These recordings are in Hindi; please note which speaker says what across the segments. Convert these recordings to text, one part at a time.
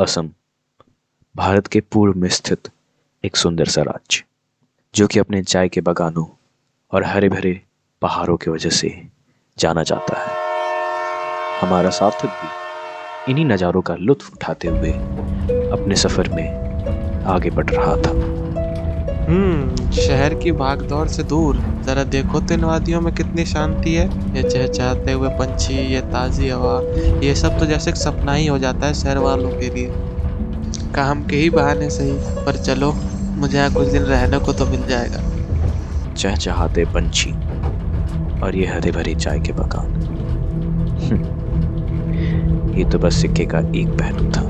Speaker 1: असम, भारत के पूर्व में स्थित एक सुंदर सा राज्य, जो कि अपने चाय के बागानों और हरे भरे पहाड़ों की वजह से जाना जाता है। हमारा सार्थक भी इन्हीं नज़ारों का लुत्फ उठाते हुए अपने सफ़र में आगे बढ़ रहा था।
Speaker 2: हम्म। शहर की भाग दौड़ से दूर। जरा देखो तो इन वादियों में कितनी शांति है। ये चहचहाते हुए पंछी ये ताज़ी हवा ये सब तो जैसे सपना ही हो जाता है शहर वालों के लिए। काम के ही बहाने सही पर चलो मुझे यहाँ कुछ दिन रहने को तो मिल जाएगा।
Speaker 1: चहचहाते पंछी और ये हरे भरे चाय के बागान। हम्म, ये तो बस सिक्के का एक पहलू था।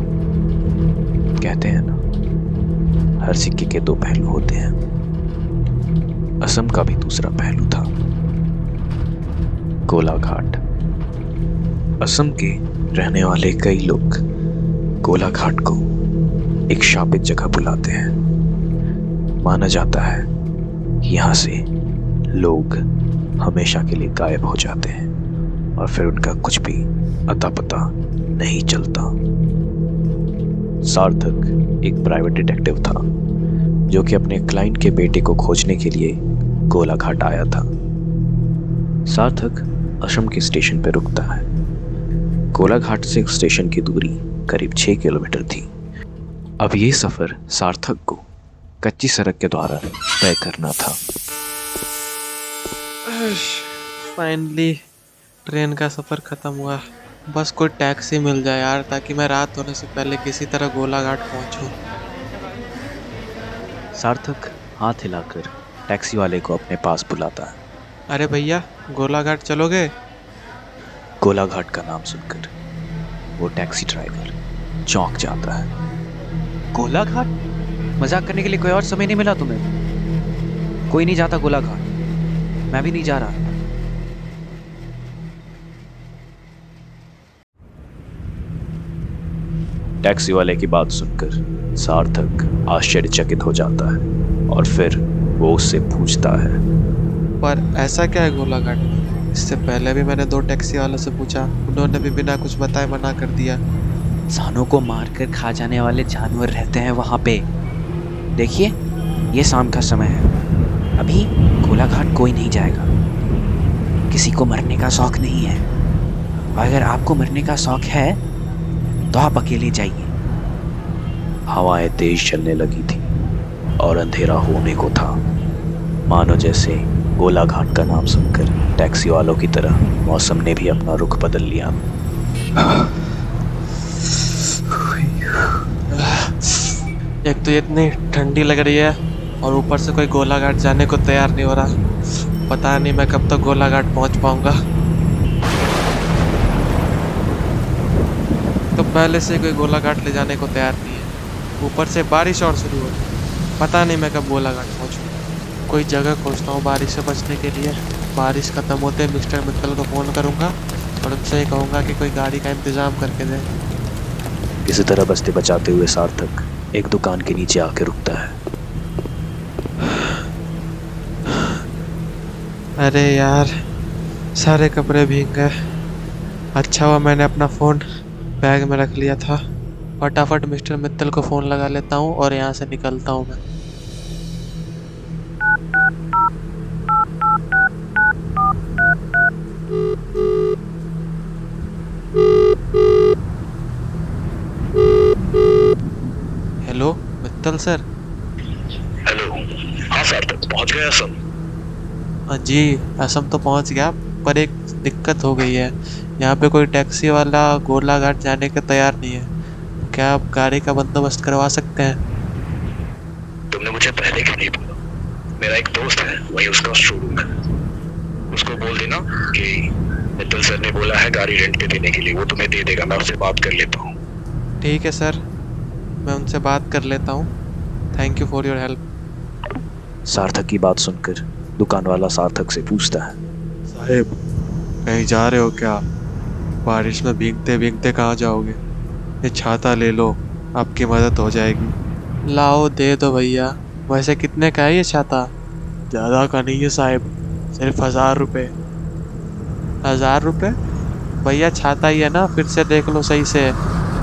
Speaker 1: कहते हैं ना हर सिक्के के दो पहलू होते हैं। असम का भी दूसरा पहलू था। गोलाघाट। असम के रहने वाले कई लोग गोलाघाट को एक शापित जगह बुलाते हैं। माना जाता है, यहाँ से लोग हमेशा के लिए गायब हो जाते हैं और फिर उनका कुछ भी अता पता नहीं चलता। सार्थक एक प्राइवेट डिटेक्टिव था, जो कि अपने क्लाइंट के बेटे को खोजने के लिए गोलाघाट आया था। सार्थक असम के स्टेशन पर रुकता है। गोलाघाट से स्टेशन की दूरी करीब छः किलोमीटर थी। अब ये सफ़र सार्थक को कच्ची सड़क के द्वारा तय करना था।
Speaker 2: फाइनली ट्रेन का सफ़र ख़त्म हुआ। बस कोई टैक्सी मिल जाए यार ताकि मैं रात होने से पहले किसी तरह गोलाघाट पहुंचूं।
Speaker 1: सार्थक हाथ हिलाकर टैक्सी वाले को अपने पास बुलाता है।
Speaker 2: अरे भैया गोलाघाट चलोगे?
Speaker 1: गोलाघाट का नाम सुनकर वो टैक्सी ड्राइवर चौंक जाता है।
Speaker 3: गोलाघाट? मज़ाक करने के लिए कोई और समय नहीं मिला तुम्हें? कोई नहीं जाता गोलाघाट। मैं भी नहीं जा रहा।
Speaker 1: टैक्सी वाले की बात सुनकर सार्थक आश्चर्यचकित हो जाता है और फिर वो उससे पूछता है।
Speaker 2: पर ऐसा क्या है गोलाघाट? इससे पहले भी मैंने दो टैक्सी वालों से पूछा। उन्होंने भी बिना कुछ बताए मना कर दिया।
Speaker 3: इंसानों को मारकर खा जाने वाले जानवर रहते हैं वहाँ पे। देखिए ये शाम का समय है। अभी गोलाघाट कोई नहीं जाएगा। किसी को मरने का शौक नहीं है। अगर आपको मरने का शौक है तो आप अकेले जाइए।
Speaker 1: हवाएँ तेज चलने लगी थी और अंधेरा होने को था। मानो जैसे गोलाघाट का नाम सुनकर टैक्सी वालों की तरह मौसम ने भी अपना रुख बदल लिया।
Speaker 2: एक तो इतनी ठंडी लग रही है और ऊपर से कोई गोलाघाट जाने को तैयार नहीं हो रहा। पता नहीं मैं कब तक तो गोलाघाट पहुँच पाऊँगा तो पहले से कोई गोलाघाट ले जाने को तैयार नहीं है। ऊपर से बारिश और शुरू हो गई पता नहीं मैं कब गोलाघाट पहुंचूँ। कोई जगह खोजता हूँ बारिश से बचने के लिए। बारिश खत्म होते मिस्टर मित्तल को फ़ोन करूँगा और उनसे ये कहूँगा कि कोई गाड़ी का इंतज़ाम करके दें।
Speaker 1: किसी तरह बस्ते बचाते हुए सार्थक एक दुकान के नीचे आके रुकता है।
Speaker 2: अरे यार सारे कपड़े भीग गए। अच्छा हुआ मैंने अपना फ़ोन बैग में रख लिया था। फटाफट मिस्टर मित्तल को फ़ोन लगा लेता हूँ और यहाँ से निकलता हूँ मैं। Hello Mittal sir.
Speaker 4: हेलो। हाँ सार्थक पहुँच गया असम।
Speaker 2: हाँ जी असम तो पहुँच गया पर एक दिक्कत हो गई है। यहाँ पे कोई टैक्सी वाला गोलाघाट जाने के तैयार नहीं है। क्या आप गाड़ी का बंदोबस्त करवा सकते हैं?
Speaker 4: तुमने मुझे पहले क्यों नहीं बोला? मेरा एक दोस्त है वही उसका शोरूम है। उसको बोल देना कि मित्तल सर ने बोला है गाड़ी रेंट पे देने के लिए वो तुम्हें दे देगा मैं उससे बात कर लेता हूँ।
Speaker 2: ठीक है सर मैं उनसे बात कर लेता हूँ। Thank you for your help
Speaker 1: Sarthak की बात सुनकर दुकान वाला सार्थक से पूछता है।
Speaker 2: साहेब कहीं जा रहे हो क्या? बारिश में भीगते भीगते कहाँ जाओगे? ये छाता ले लो, आपकी मदद हो जाएगी। लाओ, दे दो भैया। वैसे कितने का है ये छाता? ज़्यादा का नहीं है साहब, सिर्फ़ हज़ार रुपये। हज़ार रुपये? भैया छाता ही है ना, फिर से देख लो सही से।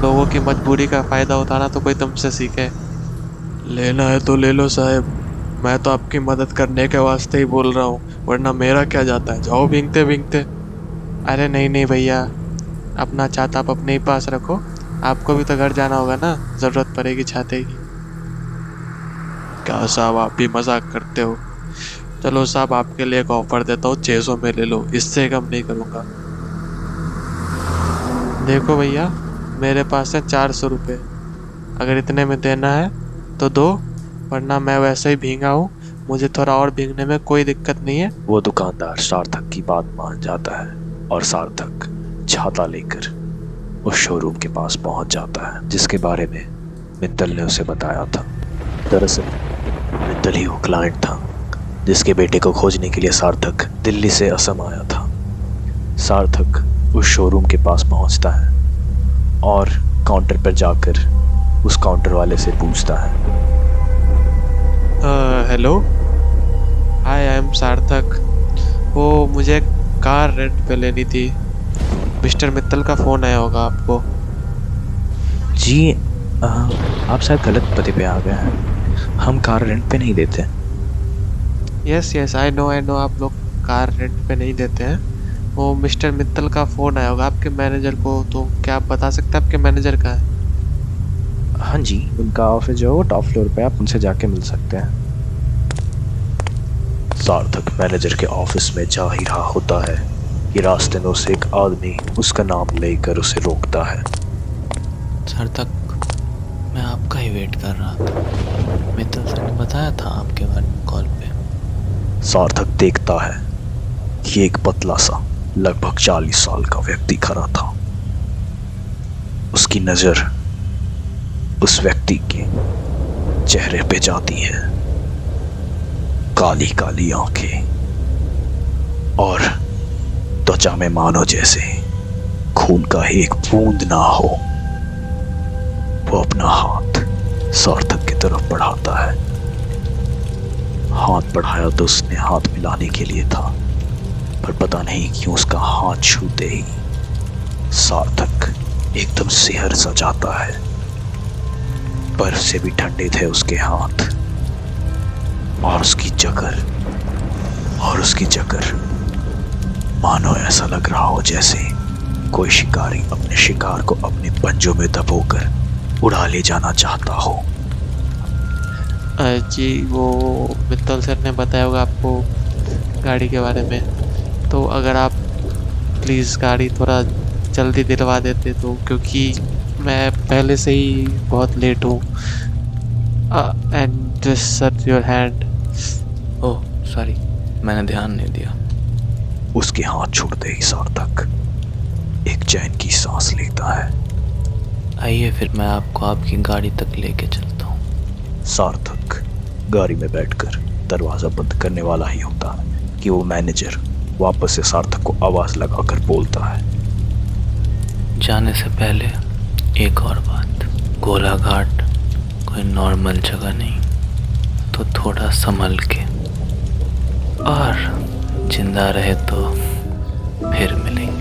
Speaker 2: लोगों की मजबूरी का फ़ायदा उठाना तो कोई तुमसे सीखे। लेना है तो ले लो साहब। मैं तो आपकी मदद करने के वास्ते ही बोल रहा हूँ, वरना मेरा क्या जाता है? जाओ भींगते भींगते अरे नहीं नहीं भैया। अपना छाता आप अपने ही पास रखो। आपको भी तो घर जाना होगा ना? ज़रूरत पड़ेगी छाते की। क्या साहब, आप भी मज़ाक करते हो? चलो साहब, आपके लिए एक ऑफ़र देता हूँ छः सौ में ले लो। इससे कम नहीं करूँगा। देखो भैया, मेरे पास है चार सौ रुपये अगर इतने में देना है तो दो, वरना मैं वैसे ही भींगा हूँ। मुझे थोड़ा और भीगने में कोई दिक्कत नहीं है।
Speaker 1: वो दुकानदार सार्थक की बात मान जाता है। और सार्थक छाता लेकर उस शोरूम के पास पहुँच जाता है, जिसके बारे में मित्तल ने उसे बताया था। दरअसल, मित्तल ही वो क्लाइंट था, जिसके बेटे को खोजने के लिए सार्थक दिल्ली से असम आया था। सार्थक उस शोरूम के पास पहुँचता है और काउंटर पर जाकर उस काउंटर वाले से पूछता है।
Speaker 2: हेलो हाय आई एम सार्थक। वो मुझे कार रेंट पे लेनी थी। मिस्टर मित्तल का फ़ोन आया होगा आपको।
Speaker 1: जी आ, आप शायद गलत पते पे आ गए हैं। हम कार रेंट पे नहीं देते।
Speaker 2: Yes yes I know I know आप लोग कार रेंट पे नहीं देते हैं। वो मिस्टर मित्तल का फ़ोन आया होगा आपके मैनेजर को तो क्या आप बता सकते हैं आपके मैनेजर का है?
Speaker 1: हाँ जी उनका ऑफ़िस जो है वो टॉप फ्लोर पे आप उनसे जाके मिल सकते हैं। सार्थक मैनेजर के ऑफ़िस में जा ही रहा होता है। कि रास्ते में उसे एक आदमी उसका नाम लेकर उसे रोकता है।
Speaker 3: सर तक मैं आपका ही वेट कर रहा था। मित्तल सर ने बताया था आपके बारे में कॉल पे।
Speaker 1: सार्थक देखता है कि एक पतला सा लगभग चालीस साल का व्यक्ति खड़ा था। उसकी नज़र उस व्यक्ति के चेहरे पे जाती है। काली काली आँखें और त्वचा में मानो जैसे खून का एक बूंद ना हो। वो अपना हाथ सार्थक की तरफ़ बढ़ाता है। हाथ बढ़ाया तो उसने हाथ मिलाने के लिए था, पर पता नहीं क्यों उसका हाथ छूते ही सार्थक एकदम सिहर सा जाता है। बर्फ़ से भी ठंडे थे उसके हाथ। और उसकी जगर, और उसकी जगर। मानो ऐसा लग रहा हो जैसे कोई शिकारी अपने शिकार को अपने पंजों में दबोकर उड़ा ले जाना चाहता हो।
Speaker 2: जी, वो मित्तल सर ने बताया होगा आपको गाड़ी के बारे में। तो अगर आप प्लीज़ गाड़ी थोड़ा जल्दी दिलवा देते तो क्योंकि मैं पहले से ही बहुत लेट हूँ। And just sir your hand
Speaker 3: oh sorry मैंने ध्यान नहीं दिया।
Speaker 1: उसके हाथ छूटते ही सार्थक एक चैन की सांस लेता है।
Speaker 3: आइए फिर मैं आपको आपकी गाड़ी तक लेके चलता हूँ।
Speaker 1: सार्थक गाड़ी में बैठकर दरवाज़ा बंद करने वाला ही होता है कि वो मैनेजर वापस से सार्थक को आवाज़ लगाकर बोलता है।
Speaker 3: जाने से पहले एक और बात। गोलाघाट कोई नॉर्मल जगह नहीं। तो थोड़ा संभल के। और ज़िंदा रहे तो फिर मिलेंगे।